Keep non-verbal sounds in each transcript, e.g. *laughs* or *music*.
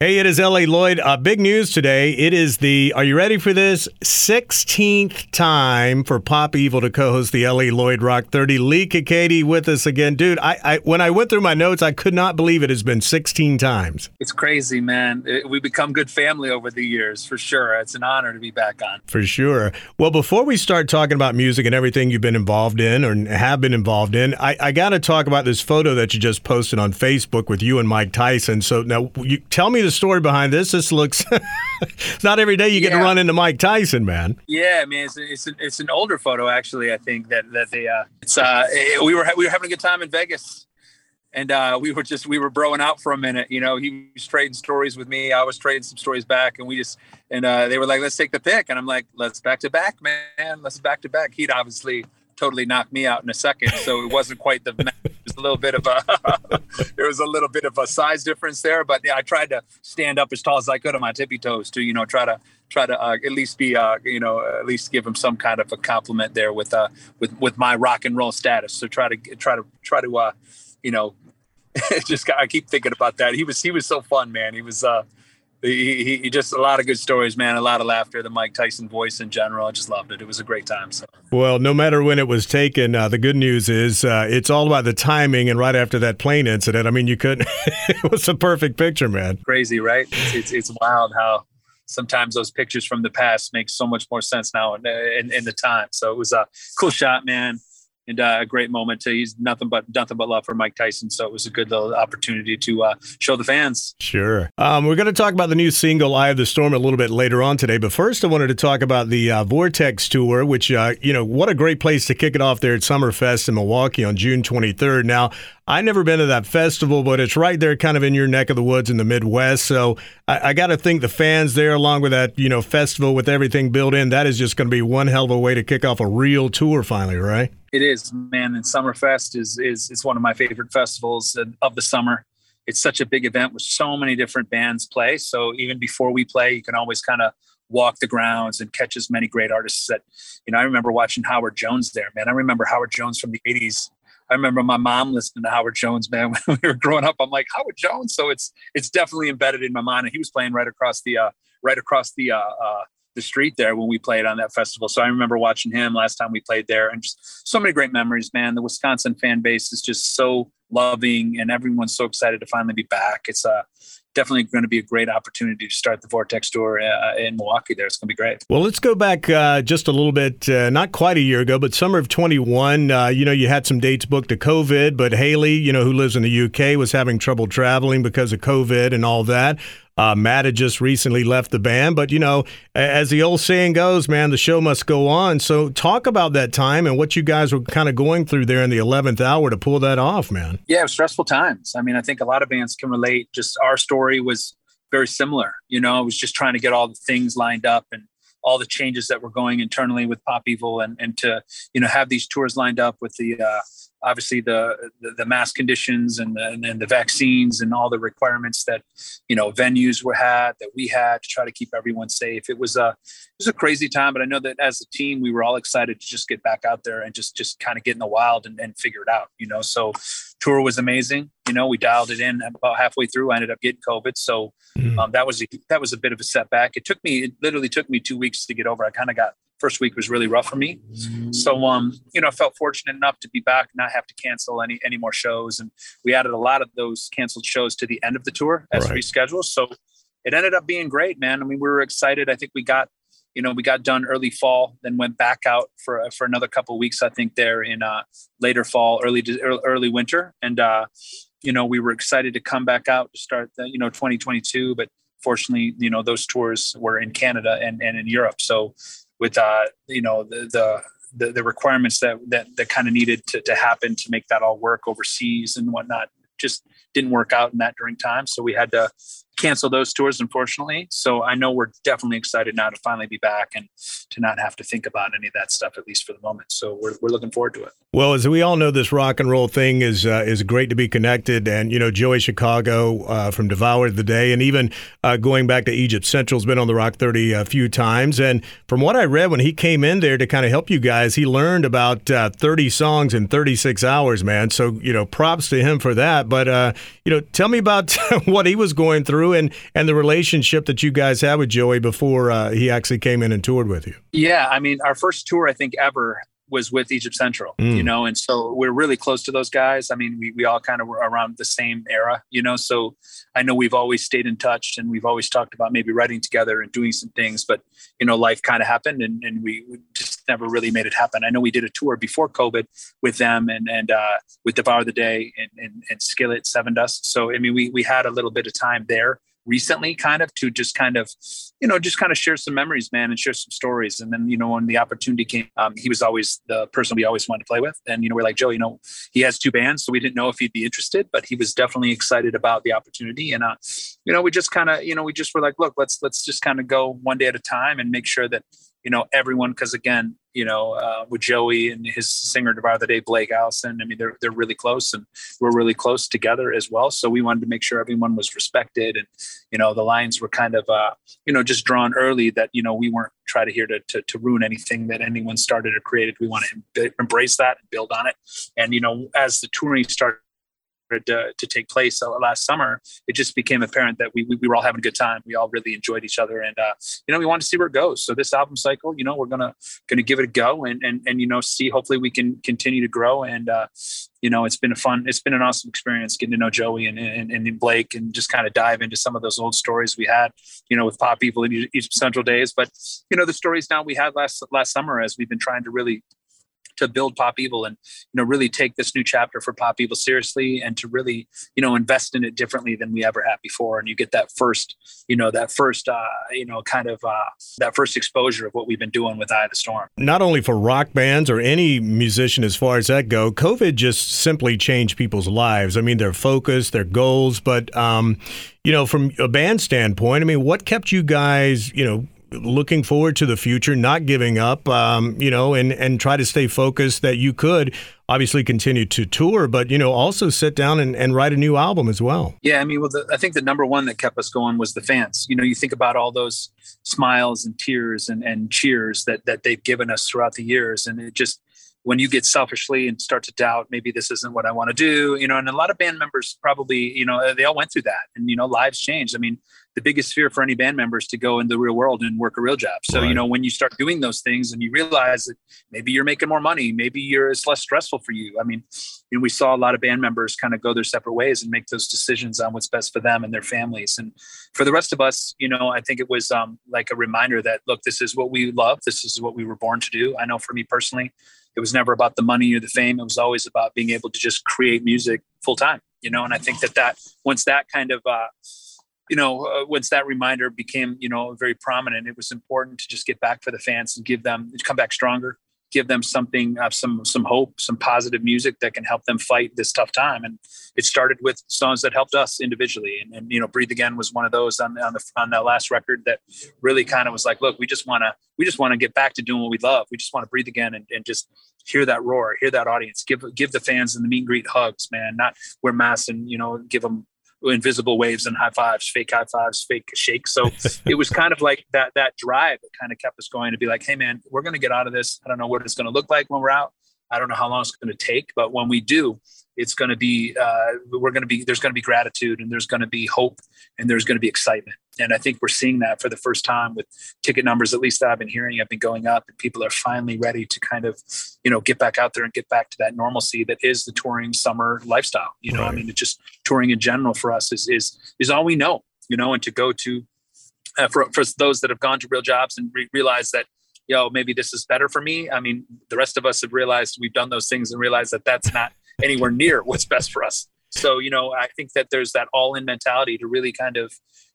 Hey, it is L.A. Lloyd. Uh, big news today. It is the, are you ready for this? 16th time for Pop Evil to co host the L.A. Lloyd Rock 30. Leigh Kakaty with us again. Dude, I, I, when I went through my notes, I could not believe it has been 16 times. It's crazy, man. It, we become good family over the years, for sure. It's an honor to be back on. For sure. Well, before we start talking about music and everything you've been involved in or have been involved in, I, I got to talk about this photo that you just posted on Facebook with you and Mike Tyson. So now, you, tell me the story behind this. This looks *laughs* not every day you get yeah. to run into Mike Tyson, man. Yeah, I mean, it's it's, it's an older photo actually. I think that that they uh, it's uh we were we were having a good time in Vegas. And uh, we were just we were broing out for a minute, you know. He was trading stories with me. I was trading some stories back, and we just and uh, they were like, "Let's take the pick," and I'm like, "Let's back to back, man. Let's back to back." He'd obviously totally knocked me out in a second. So it wasn't quite the. It was a little bit of a. *laughs* there was a little bit of a size difference there, but yeah, I tried to stand up as tall as I could on my tippy toes to you know try to try to uh, at least be uh, you know at least give him some kind of a compliment there with uh with with my rock and roll status. So try to try to try to uh you know *laughs* just I keep thinking about that. He was he was so fun, man. He was uh he, he, he, just a lot of good stories, man. A lot of laughter. The Mike Tyson voice in general, I just loved it. It was a great time. So. Well, no matter when it was taken, uh, the good news is uh, it's all about the timing. And right after that plane incident, I mean, you couldn't. *laughs* it was a perfect picture, man. Crazy, right? It's, it's, it's wild how sometimes those pictures from the past make so much more sense now in, in, in the time. So it was a cool shot, man and uh, a great moment. To, he's nothing but nothing but love for Mike Tyson. So it was a good little opportunity to uh, show the fans. Sure. Um, we're going to talk about the new single "Eye of the Storm" a little bit later on today, but first I wanted to talk about the uh, Vortex tour, which uh, you know what a great place to kick it off there at Summerfest in Milwaukee on June 23rd. Now I've never been to that festival, but it's right there, kind of in your neck of the woods in the Midwest. So I, I got to think the fans there, along with that, you know, festival with everything built in, that is just going to be one hell of a way to kick off a real tour finally, right? It is, man. And Summerfest is is is one of my favorite festivals of the summer. It's such a big event with so many different bands play. So even before we play, you can always kind of walk the grounds and catch as many great artists that you know i remember watching howard jones there man i remember howard jones from the 80s I remember my mom listening to Howard Jones, man, *laughs* when we were growing up. I'm like Howard Jones, so it's it's definitely embedded in my mind. And he was playing right across the uh, right across the uh, uh, the street there when we played on that festival. So I remember watching him last time we played there, and just so many great memories, man. The Wisconsin fan base is just so loving, and everyone's so excited to finally be back. It's uh definitely going to be a great opportunity to start the Vortex Tour uh, in Milwaukee. There, it's going to be great. Well, let's go back uh, just a little bit, uh, not quite a year ago, but summer of 21. Uh, you know, you had some dates booked to COVID, but Haley, you know, who lives in the UK, was having trouble traveling because of COVID and all that. Uh, Matt had just recently left the band, but you know, as the old saying goes, man, the show must go on. So, talk about that time and what you guys were kind of going through there in the eleventh hour to pull that off, man. Yeah, stressful times. I mean, I think a lot of bands can relate. Just our story was very similar. You know, I was just trying to get all the things lined up and all the changes that were going internally with Pop Evil, and and to you know have these tours lined up with the uh, obviously the, the, the mass conditions and the, and the vaccines and all the requirements that you know venues were had that we had to try to keep everyone safe. It was a it was a crazy time, but I know that as a team we were all excited to just get back out there and just just kind of get in the wild and, and figure it out. You know, so tour was amazing. You know, we dialed it in about halfway through. I ended up getting COVID, so mm. um, that was a, that was a bit of a setback. It took me it literally took me two weeks to get over. I kind of got first week was really rough for me. So, um, you know, I felt fortunate enough to be back, not have to cancel any any more shows, and we added a lot of those canceled shows to the end of the tour as right. rescheduled. So it ended up being great, man. I mean, we were excited. I think we got, you know, we got done early fall, then went back out for for another couple weeks. I think there in uh, later fall, early early winter, and uh, you know, we were excited to come back out to start the you know 2022, but fortunately, you know, those tours were in Canada and, and in Europe. So with uh, you know the, the the, the requirements that that, that kind of needed to, to happen to make that all work overseas and whatnot just didn't work out in that during time. So we had to cancel those tours, unfortunately. So I know we're definitely excited now to finally be back and to not have to think about any of that stuff, at least for the moment. So we're, we're looking forward to it. Well, as we all know, this rock and roll thing is uh, is great to be connected. And, you know, Joey Chicago uh, from Devour the Day, and even uh, going back to Egypt Central, has been on the Rock 30 a few times. And from what I read, when he came in there to kind of help you guys, he learned about uh, 30 songs in 36 hours, man. So, you know, props to him for that. But, uh, you know, tell me about *laughs* what he was going through through and and the relationship that you guys had with Joey before uh, he actually came in and toured with you. Yeah, I mean, our first tour I think ever was with Egypt Central, mm. you know, and so we're really close to those guys. I mean, we, we all kind of were around the same era, you know, so I know we've always stayed in touch and we've always talked about maybe writing together and doing some things, but you know, life kind of happened and, and we just never really made it happen. I know we did a tour before COVID with them and, and uh, with Devour the Day and, and, and Skillet Sevendust. So, I mean, we, we had a little bit of time there recently kind of to just kind of you know just kind of share some memories man and share some stories and then you know when the opportunity came um, he was always the person we always wanted to play with and you know we're like joe you know he has two bands so we didn't know if he'd be interested but he was definitely excited about the opportunity and uh you know we just kind of you know we just were like look let's let's just kind of go one day at a time and make sure that you know everyone because again you know uh, with Joey and his singer Devour the Day Blake Allison I mean they're they're really close and we're really close together as well. So we wanted to make sure everyone was respected and you know the lines were kind of uh, you know just drawn early that you know we weren't trying to here to, to, to ruin anything that anyone started or created. We want to embrace that and build on it. And you know as the touring started to, to take place uh, last summer, it just became apparent that we, we, we, were all having a good time. We all really enjoyed each other, and uh, you know we wanted to see where it goes. So this album cycle, you know, we're gonna gonna give it a go, and and and you know see. Hopefully, we can continue to grow. And uh, you know, it's been a fun, it's been an awesome experience getting to know Joey and and, and Blake, and just kind of dive into some of those old stories we had, you know, with Pop Evil in Egypt Central days. But you know, the stories now we had last last summer as we've been trying to really to build Pop Evil and you know really take this new chapter for Pop Evil seriously and to really you know invest in it differently than we ever have before. And you get that first you know that first uh, you know kind of uh, that first exposure of what we've been doing with Eye of the Storm. Not only for rock bands or any musician as far as that go, COVID just simply changed people's lives. I mean, their focus, their goals, but um, you know, from a band standpoint, I mean, what kept you guys, you know, looking forward to the future, not giving up, um, you know, and and try to stay focused that you could obviously continue to tour, but you know, also sit down and, and write a new album as well. Yeah, I mean, well, the, I think the number one that kept us going was the fans. You know, you think about all those smiles and tears and, and cheers that that they've given us throughout the years, and it just when you get selfishly and start to doubt maybe this isn't what i want to do you know and a lot of band members probably you know they all went through that and you know lives changed i mean the biggest fear for any band members to go in the real world and work a real job. So, right. you know, when you start doing those things and you realize that maybe you're making more money, maybe you're it's less stressful for you. I mean, you know, we saw a lot of band members kind of go their separate ways and make those decisions on what's best for them and their families. And for the rest of us, you know, I think it was um, like a reminder that look, this is what we love. This is what we were born to do. I know for me personally, it was never about the money or the fame. It was always about being able to just create music full time, you know. And I think that that once that kind of uh, you know, uh, once that reminder became, you know, very prominent, it was important to just get back for the fans and give them come back stronger, give them something, uh, some some hope, some positive music that can help them fight this tough time. And it started with songs that helped us individually, and, and you know, "Breathe Again" was one of those on, on the on that last record that really kind of was like, look, we just want to we just want to get back to doing what we love. We just want to breathe again and, and just hear that roar, hear that audience, give give the fans and the meet and greet hugs, man. Not wear masks and you know give them invisible waves and high fives, fake high fives, fake shakes. So *laughs* it was kind of like that that drive that kind of kept us going to be like, hey man, we're going to get out of this. I don't know what it's going to look like when we're out. I don't know how long it's going to take, but when we do, it's going to be uh, we're going to be there's going to be gratitude and there's going to be hope and there's going to be excitement. And i think we're seeing that for the first time with ticket numbers at least that i've been hearing have been going up and people are finally ready to kind of you know get back out there and get back to that normalcy that is the touring summer lifestyle. You know right. i mean it's just touring in general for us is is is all we know you know and to go to uh, for, for those that have gone to real jobs and re- realize that yo maybe this is better for me. I mean the rest of us have realized we've done those things and realized that that's not anywhere near what's best for us. So, you know, I think that there's that all in mentality to really kind of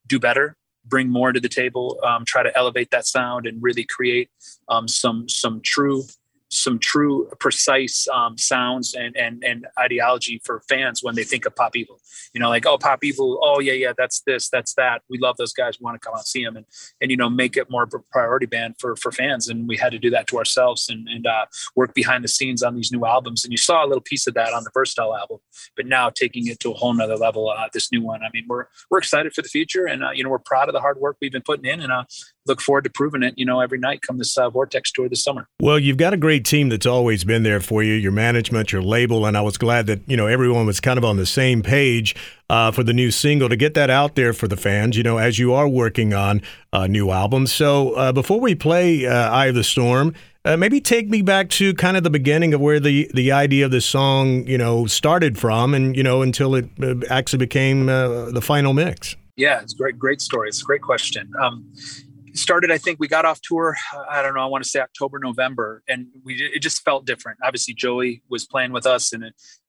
do better, bring more to the table, um, try to elevate that sound and really create um, some, some true some true precise um, sounds and, and and ideology for fans when they think of pop evil. You know like oh pop evil oh yeah yeah that's this that's that. We love those guys. We want to come out and see them and and you know make it more of a priority band for for fans. And we had to do that to ourselves and and uh, work behind the scenes on these new albums. And you saw a little piece of that on the versatile album but now taking it to a whole nother level uh, this new one. I mean we're we're excited for the future and uh, you know we're proud of the hard work we've been putting in and uh, look forward to proving it, you know, every night come this uh, Vortex tour this summer. Well, you've got a great team that's always been there for you, your management, your label, and I was glad that, you know, everyone was kind of on the same page uh, for the new single to get that out there for the fans, you know, as you are working on uh, new albums. So uh, before we play uh, Eye of the Storm, uh, maybe take me back to kind of the beginning of where the, the idea of this song, you know, started from and, you know, until it actually became uh, the final mix. Yeah, it's a great, great story. It's a great question. Um, started, I think we got off tour, uh, I don't know, I want to say October, November, and we, it just felt different. Obviously Joey was playing with us and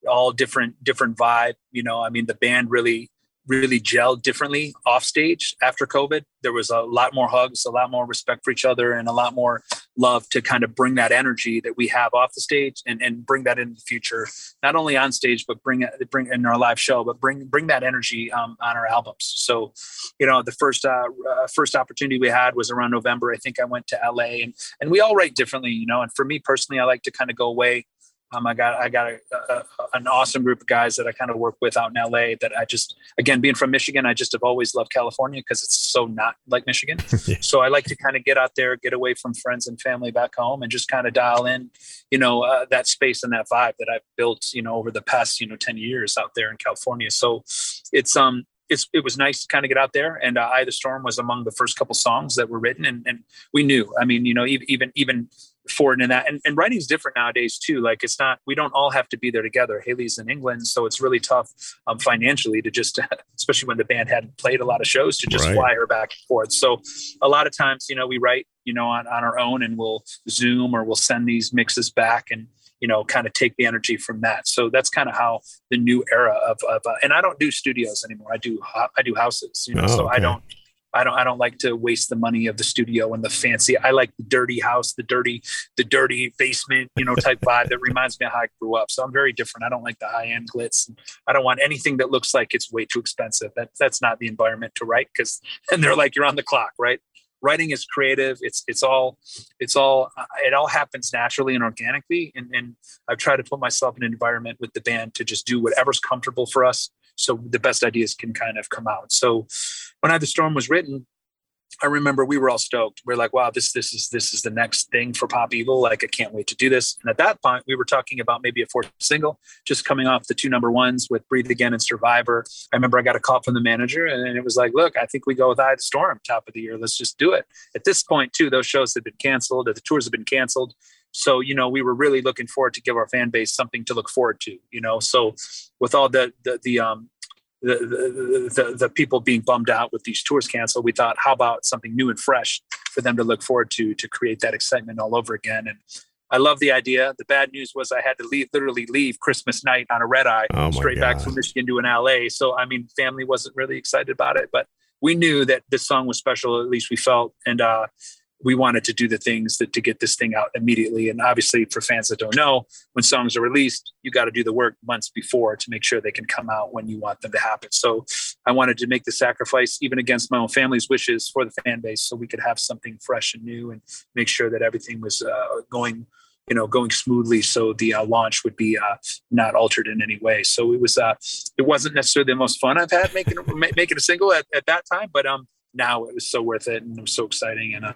all different, different vibe, you know, I mean, the band really, really gelled differently off stage after COVID. There was a lot more hugs, a lot more respect for each other, and a lot more love to kind of bring that energy that we have off the stage and, and bring that into the future, not only on stage, but bring it, bring in our live show, but bring, bring that energy um, on our albums. So, you know, the first, uh, uh, first opportunity we had was around November. I think I went to LA and, and we all write differently, you know, and for me personally, I like to kind of go away um, I got I got a, a, an awesome group of guys that I kind of work with out in LA. That I just again being from Michigan, I just have always loved California because it's so not like Michigan. *laughs* yeah. So I like to kind of get out there, get away from friends and family back home, and just kind of dial in, you know, uh, that space and that vibe that I've built, you know, over the past you know ten years out there in California. So it's um it's, it was nice to kind of get out there. And uh, "Eye the Storm" was among the first couple songs that were written, and, and we knew. I mean, you know, even even even forward in that. And, and writing is different nowadays too. Like it's not, we don't all have to be there together. Haley's in England, so it's really tough um, financially to just, *laughs* especially when the band hadn't played a lot of shows, to just right. fly her back and forth. So a lot of times, you know, we write, you know, on, on our own and we'll Zoom or we'll send these mixes back and, you know, kind of take the energy from that. So that's kind of how the new era of, of uh, and I don't do studios anymore. I do, I do houses, you know, oh, so okay. I don't, I don't I don't like to waste the money of the studio and the fancy. I like the dirty house, the dirty the dirty basement, you know, type vibe that reminds me of how I grew up. So I'm very different. I don't like the high end glitz. I don't want anything that looks like it's way too expensive. That that's not the environment to write because *laughs* and they're like you're on the clock, right? Writing is creative. It's it's all it's all uh, it all happens naturally and organically. And and I've tried to put myself in an environment with the band to just do whatever's comfortable for us so the best ideas can kind of come out. So when Eye the Storm was written, I remember we were all stoked. We are like, wow, this this is this is the next thing for Pop Evil. Like, I can't wait to do this. And at that point, we were talking about maybe a fourth single, just coming off the two number ones with Breathe Again and Survivor. I remember I got a call from the manager, and it was like, look, I think we go with Eye the Storm, top of the year. Let's just do it. At this point, too, those shows had been canceled, the tours had been canceled. So, you know, we were really looking forward to give our fan base something to look forward to, you know. So with all the the the um the, the, the people being bummed out with these tours canceled, we thought, how about something new and fresh for them to look forward to to create that excitement all over again? And I love the idea. The bad news was I had to leave, literally leave Christmas night on a red eye oh straight God. back from Michigan to an LA. So I mean, family wasn't really excited about it, but we knew that this song was special. At least we felt, and uh, we wanted to do the things that to get this thing out immediately. And obviously, for fans that don't know, when songs are released, you got to do the work months before to make sure they can come out when you want them to happen. So I wanted to make the sacrifice, even against my own family's wishes, for the fan base, so we could have something fresh and new and make sure that everything was uh, going. You know, going smoothly, so the uh, launch would be uh, not altered in any way. So it was, uh, it wasn't necessarily the most fun I've had making making a single at, at that time, but um, now it was so worth it and it was so exciting. And uh,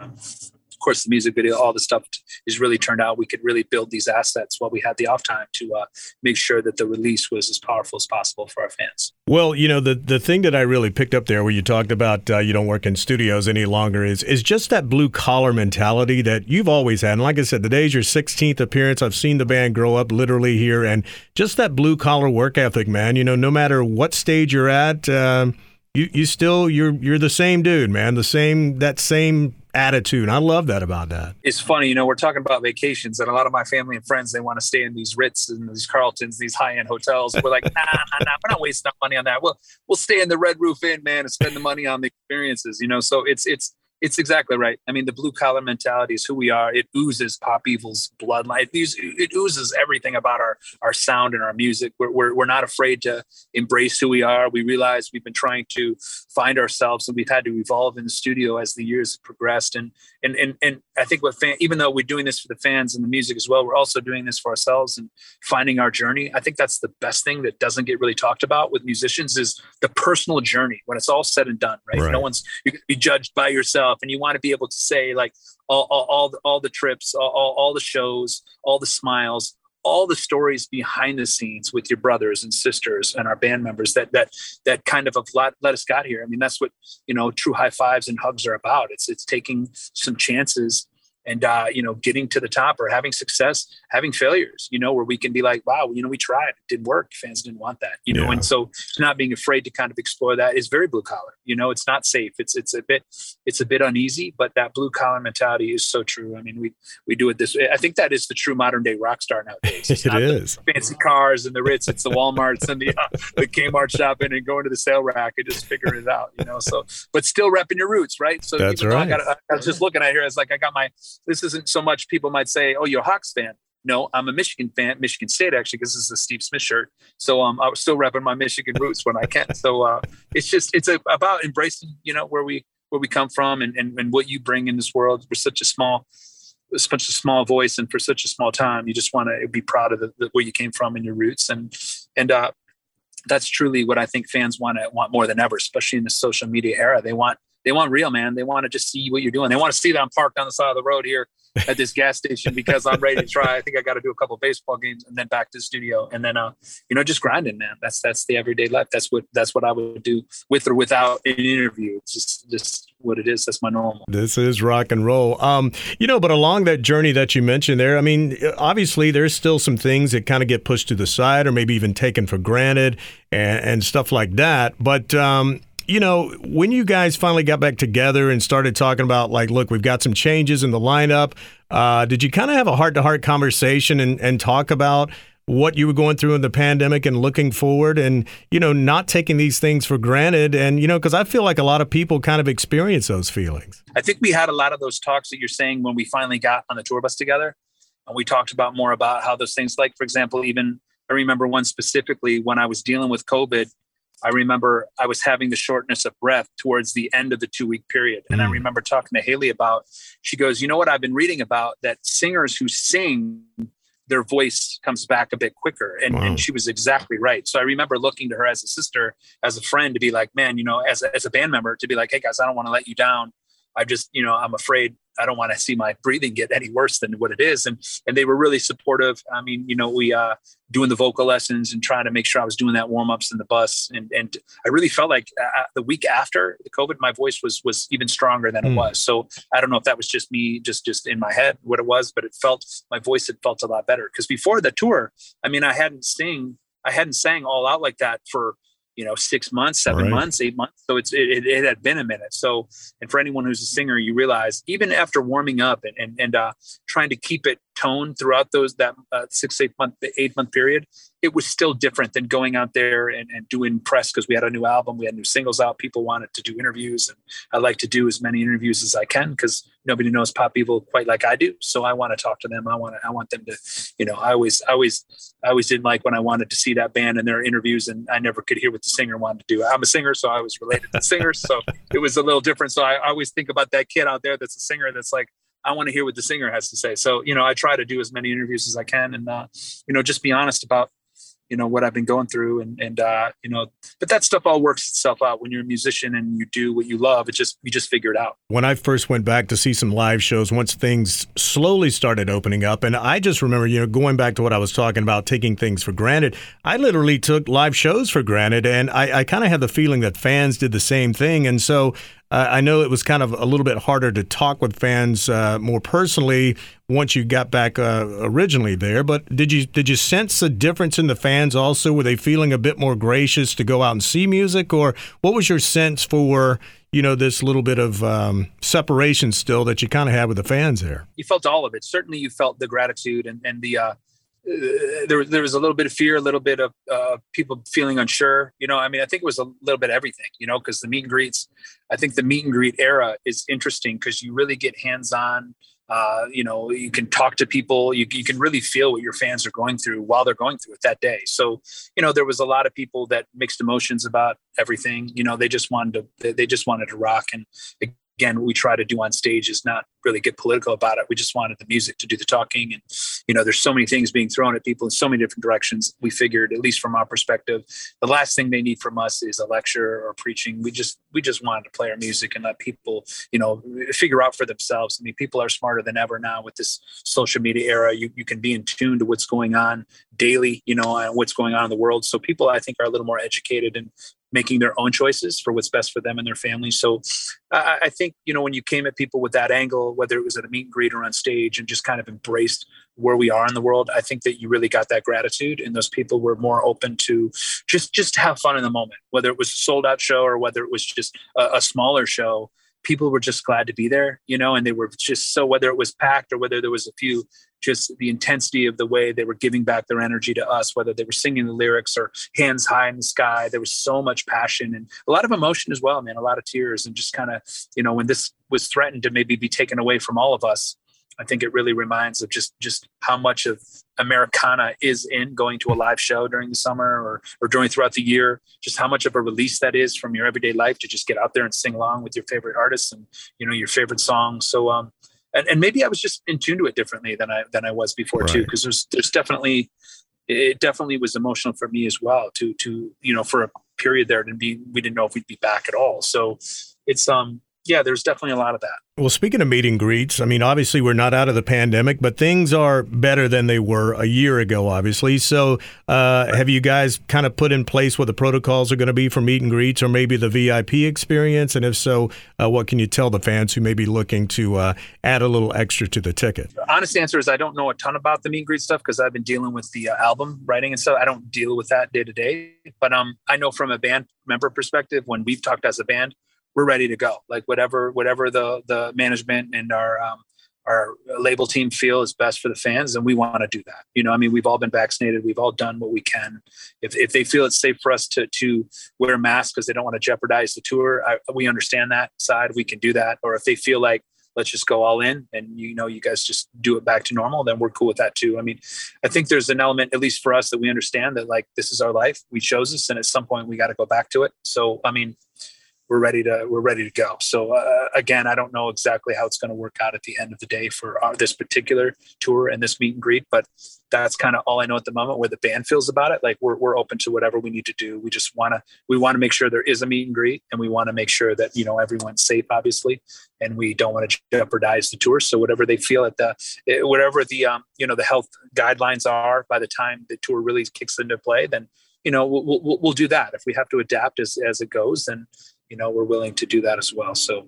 of course, the music video, all the stuff is really turned out. We could really build these assets while we had the off time to uh, make sure that the release was as powerful as possible for our fans. Well, you know, the the thing that I really picked up there, where you talked about uh, you don't work in studios any longer, is is just that blue collar mentality that you've always had. And like I said, today's your 16th appearance. I've seen the band grow up literally here, and just that blue collar work ethic, man. You know, no matter what stage you're at. Um, you you still you're you're the same dude, man. The same that same attitude. I love that about that. It's funny, you know, we're talking about vacations, and a lot of my family and friends they want to stay in these Ritz and these Carltons, these high end hotels. We're like, nah, nah, nah, we're not wasting our money on that. We'll we'll stay in the Red Roof Inn, man, and spend the money on the experiences. You know, so it's it's it's exactly right. I mean, the blue collar mentality is who we are. It oozes Pop Evil's bloodline. It oozes everything about our our sound and our music. We're, we're, we're not afraid to embrace who we are. We realize we've been trying to find ourselves, and we've had to evolve in the studio as the years have progressed. And and and and I think with fan, even though we're doing this for the fans and the music as well, we're also doing this for ourselves and finding our journey. I think that's the best thing that doesn't get really talked about with musicians is the personal journey when it's all said and done. Right? right. No one's you can be judged by yourself yourself and you want to be able to say like all all all the, all the trips, all, all, the shows, all the smiles, all the stories behind the scenes with your brothers and sisters and our band members that that that kind of have let, let us got here. I mean, that's what you know, true high fives and hugs are about. It's it's taking some chances and uh, you know getting to the top or having success having failures you know where we can be like wow you know we tried. It didn't work. Fans didn't want that you know and so not being afraid to kind of explore that. Is very blue collar you know it's not safe. It's it's a bit it's a bit uneasy but that blue collar mentality is so true. I mean we we do it this way. I think that is the true modern day rock star nowadays. It's *laughs* it is. fancy cars and the ritz it's the walmarts and the uh, the kmart shopping and going to the sale rack and just figuring it out you know so but still repping your roots right? So that's right I, got, I was just looking at here it's like i got my this isn't so much people might say, "Oh, you're a Hawks fan." No, I'm a Michigan fan, Michigan State actually, because this is a Steve Smith shirt. So um, I was still repping my Michigan roots when I can. So uh, it's just it's a, about embracing, you know, where we where we come from and, and and what you bring in this world. We're such a small such a small voice and for such a small time you just want to be proud of the, the, where you came from and your roots and and uh, that's truly what i think fans want to want more than ever especially in the social media era they want they want real man they want to just see what you're doing they want to see that i'm parked on the side of the road here at this gas station because I'm ready to try. I think I got to do a couple baseball games and then back to the studio and then uh you know just grinding man. That's that's the everyday life. That's what that's what I would do with or without an interview. It's just just what it is. That's my normal. This is rock and roll. Um you know, but along that journey that you mentioned there, I mean, obviously there's still some things that kind of get pushed to the side or maybe even taken for granted and, and stuff like that. But um you know, when you guys finally got back together and started talking about, like, look, we've got some changes in the lineup, uh, did you kind of have a heart to heart conversation and, and talk about what you were going through in the pandemic and looking forward and, you know, not taking these things for granted? And, you know, because I feel like a lot of people kind of experience those feelings. I think we had a lot of those talks that you're saying when we finally got on the tour bus together. And we talked about more about how those things, like, for example, even I remember one specifically when I was dealing with COVID I remember I was having the shortness of breath towards the end of the two week period. And mm. I remember talking to Haley about, she goes, You know what I've been reading about? That singers who sing, their voice comes back a bit quicker. And, wow. and, she was exactly right. So I remember looking to her as a sister, as a friend, to be like, Man, you know, as a, as a band member, to be like, Hey guys, I don't want to let you down. I just, you know, I'm afraid I don't want to see my breathing get any worse than what it is. And and they were really supportive. I mean, you know, we uh doing the vocal lessons and trying to make sure I was doing that warm ups in the bus. And and I really felt like uh, uh, the week after the COVID, my voice was was even stronger than mm. it hmm. was. So I don't know if that was just me, just just in my head what it was, but it felt my voice had felt a lot better because before the tour, I mean, I hadn't sing, I hadn't sang all out like that for you know six months seven right. months eight months so it's it, it, had been a minute so and for anyone who's a singer you realize even after warming up and and, and uh, trying to keep it toned throughout those that uh, six eight month eight month period it was still different than going out there and, and doing press because we had a new album, we had new singles out. People wanted to do interviews, and I like to do as many interviews as I can because nobody knows pop evil quite like I do. So I want to talk to them. I want to, I want them to, you know, I always, I always, I always didn't like when I wanted to see that band in their interviews, and I never could hear what the singer wanted to do. I'm a singer, so I was related to the singers, so *laughs* it was a little different. So I, I always think about that kid out there that's a singer that's like, I want to hear what the singer has to say. So, you know, I try to do as many interviews as I can and, uh, you know, just be honest about you know what I've been going through and and uh, you know but that stuff all works itself out. When you're a musician and you do what you love it just you just figure it out. When I first went back to see some live shows once things slowly started opening up and I just remember you know going back to what I was talking about taking things for granted I literally took live shows for granted and I, I kind of had the feeling that fans did the same thing. And so I know it was kind of a little bit harder to talk with fans uh, more personally once you got back uh, originally there. But did you did you sense a difference in the fans also? Were they feeling a bit more gracious to go out and see music, or what was your sense for you know this little bit of um, separation still that you kind of had with the fans there? You felt all of it. Certainly, you felt the gratitude and and the uh, there, there was a little bit of fear, a little bit of uh, people feeling unsure. You know, I mean, I think it was a little bit of everything. You know, because the meet and greets, I think the meet and greet era is interesting because you really get hands on. Uh, you know, you can talk to people. You, you can really feel what your fans are going through while they're going through it that day. So, you know, there was a lot of people that mixed emotions about everything. You know, they just wanted to they just wanted to rock and again, what we try to do on stage is not really get political about it. We just wanted the music to do the talking. And, you know, there's so many things being thrown at people in so many different directions. We figured, at least from our perspective, the last thing they need from us is a lecture or preaching. We just, we just wanted to play our music and let people, you know, figure out for themselves. I mean, people are smarter than ever now with this social media era. You, you can be in tune to what's going on daily, you know, and what's going on in the world. So people, I think, are a little more educated and making their own choices for what's best for them and their family. So I, I, think, you know, when you came at people with that angle, whether it was at a meet and greet or on stage and just kind of embraced where we are in the world, I think that you really got that gratitude. And those people were more open to just, just have fun in the moment, whether it was a sold out show or whether it was just a, a smaller show people were just glad to be there, you know, and they were just so whether it was packed or whether there was a few just the intensity of the way they were giving back their energy to us, whether they were singing the lyrics or hands high in the sky. There was so much passion and a lot of emotion as well, man, a lot of tears. And just kind of, you know, when this was threatened to maybe be taken away from all of us, I think it really reminds of just just how much of Americana is in going to a live show during the summer or or during throughout the year. Just how much of a release that is from your everyday life to just get out there and sing along with your favorite artists and you know your favorite songs. So um, and, and maybe I was just in tune to it differently than I than I was before right. too. Because there's there's definitely it definitely was emotional for me as well to to you know for a period there to be we didn't know if we'd be back at all. So it's um yeah, there's definitely a lot of that. Well, speaking of meet and greets, I mean, obviously we're not out of the pandemic, but things are better than they were a year ago, obviously. So, uh, have you guys kind of put in place what the protocols are going to be for meet and greets or maybe the VIP experience? And if so, uh, what can you tell the fans who may be looking to uh, add a little extra to the ticket? The honest answer is I don't know a ton about the meet and greet stuff because I've been dealing with the uh, album writing and stuff. I don't deal with that day to day, but um, I know from a band member perspective, when we've talked as a band, we're ready to go. Like whatever whatever the the management and our um, our label team feel is best for the fans, and we want to do that. You know, I mean, we've all been vaccinated. We've all done what we can. If, if they feel it's safe for us to to wear masks because they don't want to jeopardize the tour, I, we understand that side. We can do that. Or if they feel like let's just go all in and you know you guys just do it back to normal then we're cool with that too i mean i think there's an element at least for us that we understand that like this is our life we chose this and at some point we got to go back to it so i mean we're ready to we're ready to go. So uh, again, I don't know exactly how it's going to work out at the end of the day for our, this particular tour and this meet and greet, but that's kind of all I know at the moment. Where the band feels about it, like we're we're open to whatever we need to do. We just want to we want to make sure there is a meet and greet, and we want to make sure that you know everyone's safe, obviously, and we don't want to jeopardize the tour. So whatever they feel at the eh, whatever the um you know the health guidelines are by the time the tour really kicks into play, then you know we'll, we'll, we'll do that if we have to adapt as, as it goes then you know, we're willing to do that as well. So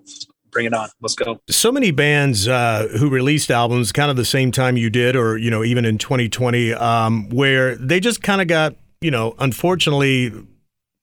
bring it on. Let's go. So many bands uh, who released albums kind of the same time you did, or, you know, even in 2020, um, where they just kind of got, you know, unfortunately,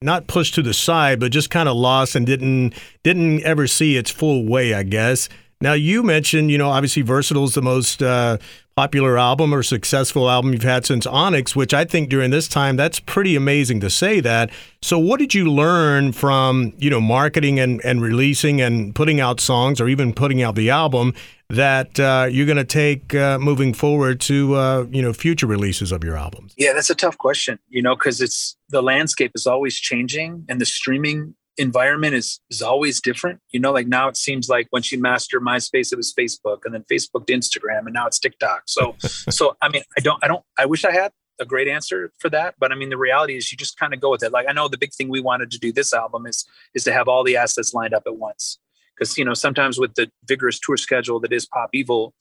not pushed to the side, but just kind of lost and didn't didn't ever see its full way, I guess. Now you mentioned, you know, obviously Versatile is the most uh, popular album or successful album you've had since Onyx, which I think during this time that's pretty amazing to say that. So what did you learn from, you know, marketing and, and releasing and putting out songs or even putting out the album that uh, you're going to take uh, moving forward to, uh, you know, future releases of your albums? Yeah, that's a tough question, you know, because it's the landscape is always changing and the streaming environment is is always different. You know, like now it seems like once you master MySpace, it was Facebook, and then Facebook to Instagram, and now it's TikTok. So, *laughs* so I mean, I don't, I don't, I wish I had a great answer for that, but I mean, the reality is you just kind of go with it. Like I know the big thing we wanted to do this album is is to have all the assets lined up at once, because you know sometimes with the vigorous tour schedule that is Pop Evil,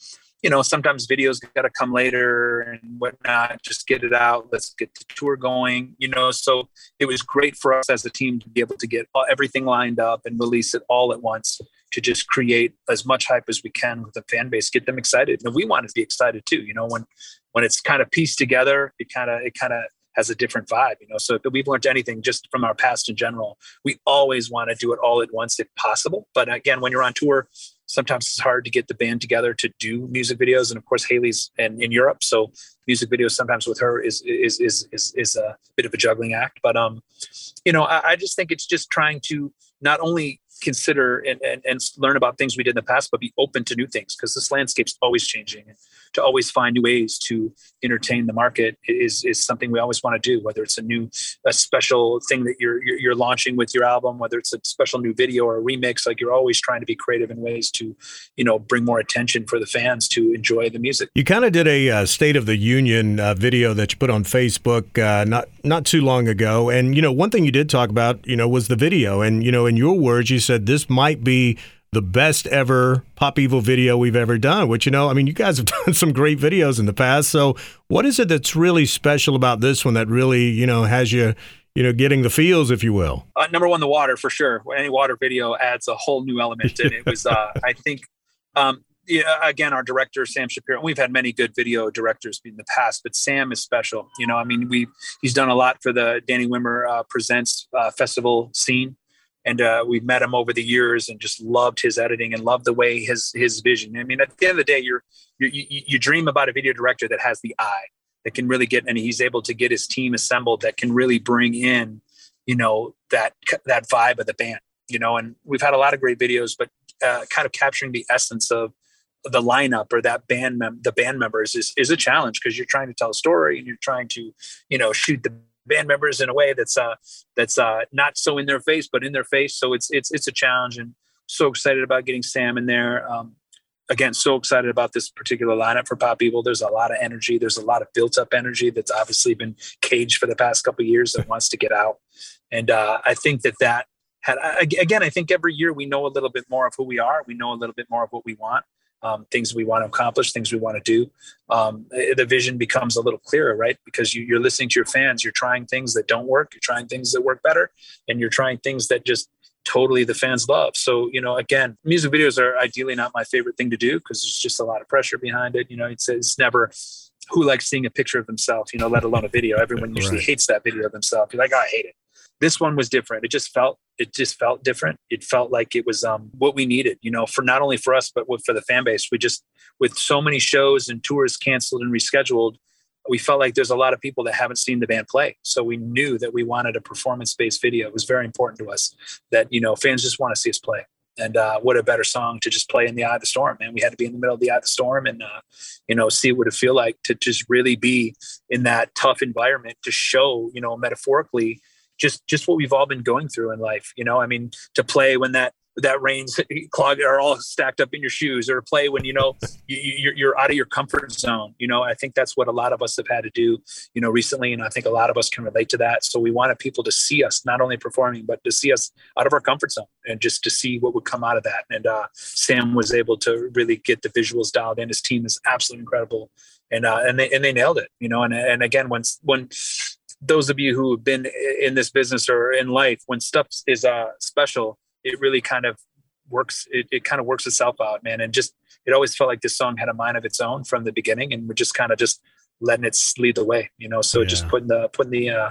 you know, sometimes videos got to come later and whatnot. Just get it out. Let's get the tour going. You know, so it was great for us as a team to be able to get everything lined up and release it all at once to just create as much hype as we can with the fan base, get them excited. And we want to be excited too. You know, when when it's kind of pieced together, it kind of it kind of has a different vibe, you know. So if we've learned anything just from our past in general, we always want to do it all at once if possible. But again, when you're on tour, sometimes it's hard to get the band together to do music videos. And of course haley's in, in europe so music videos sometimes with her is is is is, is a bit of a juggling act. But um you know I, I just think it's just trying to not only consider and, and, and learn about things we did in the past but be open to new things because this landscape's always changing to always find new ways to entertain the market is is something we always want to do. Whether it's a new a special thing that you're, you're launching with your album, whether it's a special new video or a remix, like you're always trying to be creative in ways to, you know, bring more attention for the fans to enjoy the music. You kind of did a uh, State of the Union uh, video that you put on Facebook uh, not not too long ago, and you know one thing you did talk about, you know, was the video, and you know in your words you said this might be the best ever Pop Evil video we've ever done, which, you know, I mean, you guys have *laughs* done some great videos in the past. So, what is it that's really special about this one that really, you know, has you, you know, getting the feels, if you will? Uh, number one, the water for sure. Any water video adds a whole new element. And it was, *laughs* uh, I think, um, yeah, again, our director Sam Shapiro. We've had many good video directors in the past, but Sam is special. You know, I mean, we he's done a lot for the Danny Wimmer uh, presents uh, festival scene and uh, we've met him over the years and just loved his editing and loved the way his his vision. I mean, at the end of the day, you're, you you dream about a video director that has the eye that can really get, and he's able to get his team assembled that can really bring in, you know, that that vibe of the band. You know, and we've had a lot of great videos, but uh, kind of capturing the essence of the lineup or that band mem- the band members is is a challenge because you're trying to tell a story and you're trying to you know shoot the band members in a way that's uh that's uh not so in their face but in their face. So it's it's it's a challenge and so excited about getting sam in there. Um again so excited about this particular lineup for pop evil there's a lot of energy. There's a lot of built up energy that's obviously been caged for the past couple years that wants to get out. And uh i think that that had again i think every year we know a little bit more of who we are. We know a little bit more of what we want um, things we want to accomplish, things we want to do. Um, eh, the vision becomes a little clearer, right? Because you, are listening to your fans, you're trying things that don't work, you're trying things that work better, and you're trying things that just totally the fans love. So, you know, again, music videos are ideally not my favorite thing to do because there's just a lot of pressure behind it. You know, it's, it's never who likes seeing a picture of themselves, you know, let alone a video. Everyone usually right. hates that video of themselves. You're like, oh, I hate it this one was different. It just felt it just felt different. It felt like it was um, what we needed you know for not only for us but for the fan base. We just with so many shows and tours canceled and rescheduled we felt like there's a lot of people that haven't seen the band play. So we knew that we wanted a performance based video. It was very important to us that you know fans just want to see us play. And uh, what a better song to just play in the eye of the storm man. We had to be in the middle of the eye of the storm and uh, you know see what it feel like to just really be in that tough environment to show you know metaphorically just just what we've all been going through in life you know? I mean to play when that that rain's *laughs* clog are all stacked up in your shoes or to play when you know *laughs* you, you're, you're out of your comfort zone you know? I think that's what a lot of us have had to do you know recently and i think a lot of us can relate to that. So we wanted people to see us not only performing but to see us out of our comfort zone and just to see what would come out of that. And uh, sam was able to really get the visuals dialed in. His team is absolutely incredible. And uh, and they and they nailed it you know? And and again when when those of you who have been in this business or in life, when stuff is uh, special, it really kind of works. It, it kind of works itself out, man. And just it always felt like this song had a mind of its own from the beginning, and we're just kind of just letting it lead the way, you know. So yeah. just putting the putting the uh,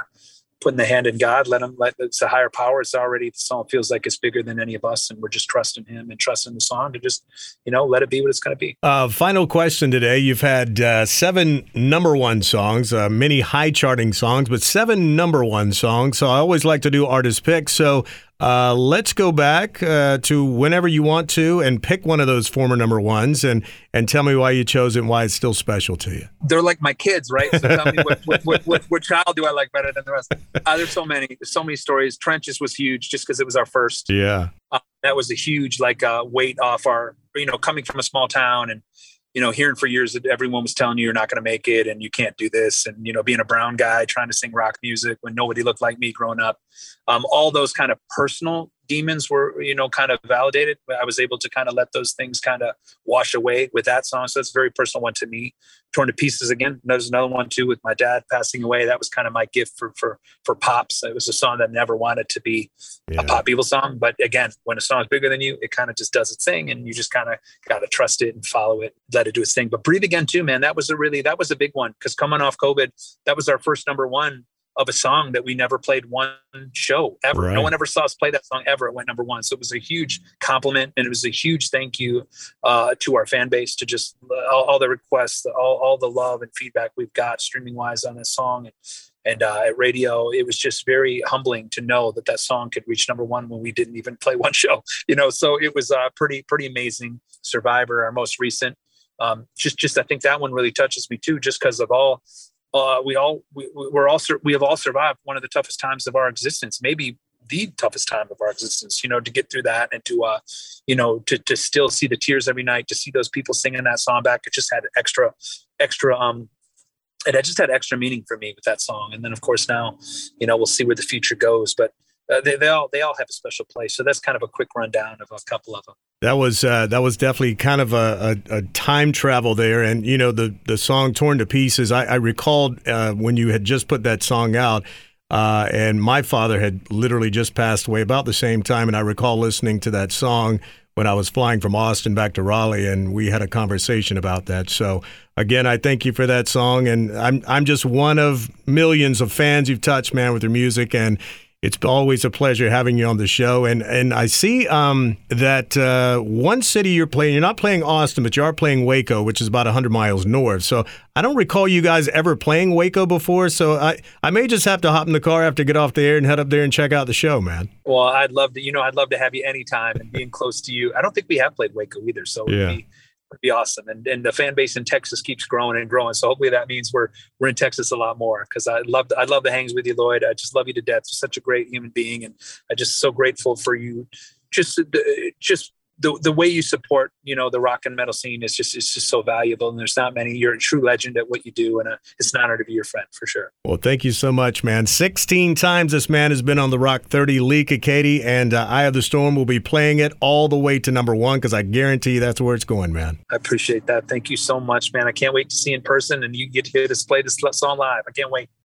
putting the hand in God, let him let it's a higher power. It's already the song feels like it's bigger than any of us, and we're just trusting him and trusting the song to just, you know, let it be what it's going to be. Uh, final question today. You've had uh, seven number one songs, uh, many high charting songs, but seven number one songs. So I always like to do artist picks. So uh, let's go back uh, to whenever you want to and pick one of those former number ones and and tell me why you chose it and why it's still special to you. They're like my kids, right? So tell me what, what, what, what, what child do I like better than the rest? Uh, there's so many, there's so many stories. Trenches was huge just because it was our first. Yeah. Uh, that was a huge like uh, weight off our, you know, coming from a small town and you know, hearing for years that everyone was telling you you're not going to make it and you can't do this, and you know, being a brown guy trying to sing rock music when nobody looked like me growing up, um, all those kind of personal demons were you know kind of validated i was able to kind of let those things kind of wash away with that song. So that's a very personal one to me. Torn to pieces again. There's another one too with my dad passing away. That was kind of my gift for for for pops. It was a song that never wanted to be yeah. a pop evil song. But again when a song is bigger than you it kind of just does its thing and you just kind of got to trust it and follow it let it do its thing. But breathe again too man that was a really that was a big one. Because coming off covid that was our first number one of a song that we never played one show ever. Right. No one ever saw us play that song ever. It went number one. So it was a huge compliment and it was a huge thank you uh, to our fan base to just all, all the requests, all, all, the love and feedback we've got streaming wise on this song. And, and uh, at radio, it was just very humbling to know that that song could reach number one when we didn't even play *laughs* one show, you know. So it was uh, pretty, pretty amazing. Survivor, our most recent, um, just just I think that one really touches me too, just because of all uh, we all we, we're all we have all survived one of the toughest times of our existence, maybe the toughest time of our existence. You know, to get through that and to uh, you know to to still see the tears every night, to see those people singing that song back, it just had extra extra um it just had extra meaning for me with that song. And then of course now, you know, we'll see where the future goes, but uh, they, they all they all have a special place. So that's kind of a quick rundown of a couple of them. That was uh, that was definitely kind of a, a, a, time travel there, and you know the the song "Torn to Pieces." I, I recalled uh, when you had just put that song out, uh, and my father had literally just passed away about the same time, and I recall listening to that song when I was flying from Austin back to Raleigh, and we had a conversation about that. So again, I thank you for that song, and I'm I'm just one of millions of fans you've touched, man, with your music, and it's always a pleasure having you on the show. And and I see um, that uh, one city you're playing, you're not playing Austin, but you are playing Waco, which is about 100 miles north. So I don't recall you guys ever playing Waco before. So I, I may just have to hop in the car after get off the air and head up there and check out the show, man. Well, I'd love to, you know, I'd love to have you anytime and being close to you. I don't think we have played Waco either. So yeah be awesome. And and the fan base in Texas keeps growing and growing. So hopefully that means we're we're in Texas a lot more because I love I love the hangs with you, Lloyd. I just love you to death. You're such a great human being, and I'm just so grateful for you. Just uh, just the the way you support you know the rock and metal scene is just it's just so valuable and there's not many you're a true legend at what you do and uh, it's an honor to be your friend for sure. Well thank you so much man. 16 times this man has been on the rock 30 Leigh Kakaty and uh, Eye of the Storm will be playing it all the way to number one because I guarantee you that's where it's going man. I appreciate that. Thank you so much man. I can't wait to see in person and you get to hear us play this song live. I can't wait